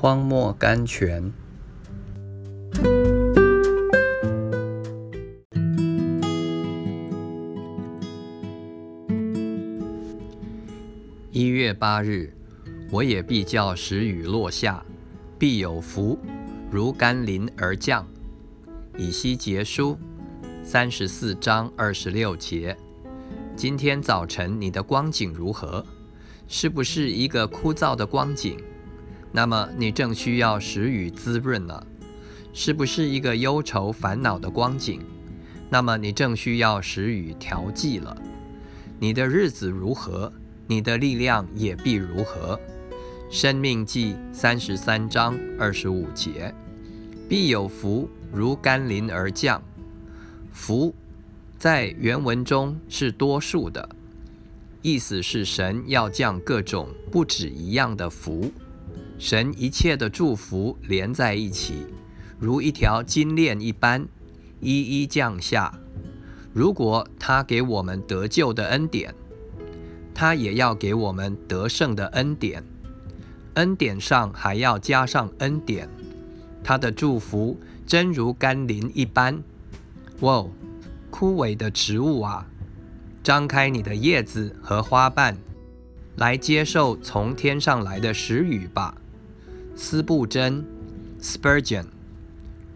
荒漠甘泉。一月八日，我也必叫时雨落下，必有福，如甘霖而降。以西结书三十四章二十六节。今天早晨你的光景如何？是不是一个枯燥的光景？那么你正需要时雨滋润了。是不是一个忧愁烦恼的光景？那么你正需要时雨调剂了。你的日子如何？你的力量也必如何？生命记三十三章二十五节，必有福如甘霖而降。福在原文中是多数的，意思是神要降各种不止一样的福。神一切的祝福连在一起，如一条金链一般，一一降下。如果他给我们得救的恩典，他也要给我们得胜的恩典，恩典上还要加上恩典。他的祝福真如甘霖一般。哇，枯萎的植物啊，张开你的叶子和花瓣，来接受从天上来的时雨吧。斯布真 （Spurgeon），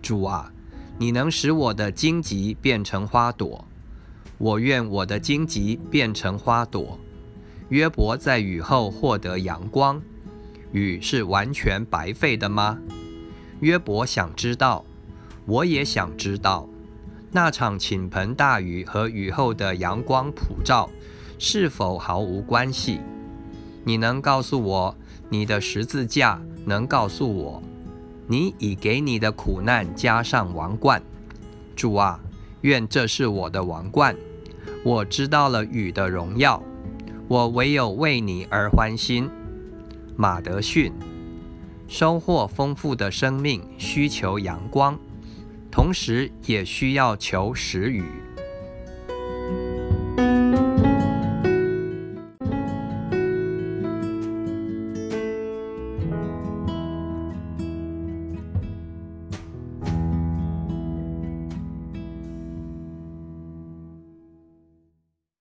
主啊，你能使我的荆棘变成花朵，我愿我的荆棘变成花朵。约伯在雨后获得阳光，雨是完全白费的吗？约伯想知道，我也想知道，那场倾盆大雨和雨后的阳光普照是否毫无关系？你能告诉我，你的十字架能告诉我，你已给你的苦难加上王冠。主啊，愿这是我的王冠。我知道了雨的荣耀。我唯有为你而欢心，马德逊。收获丰富的生命需求阳光，同时也需要求时雨。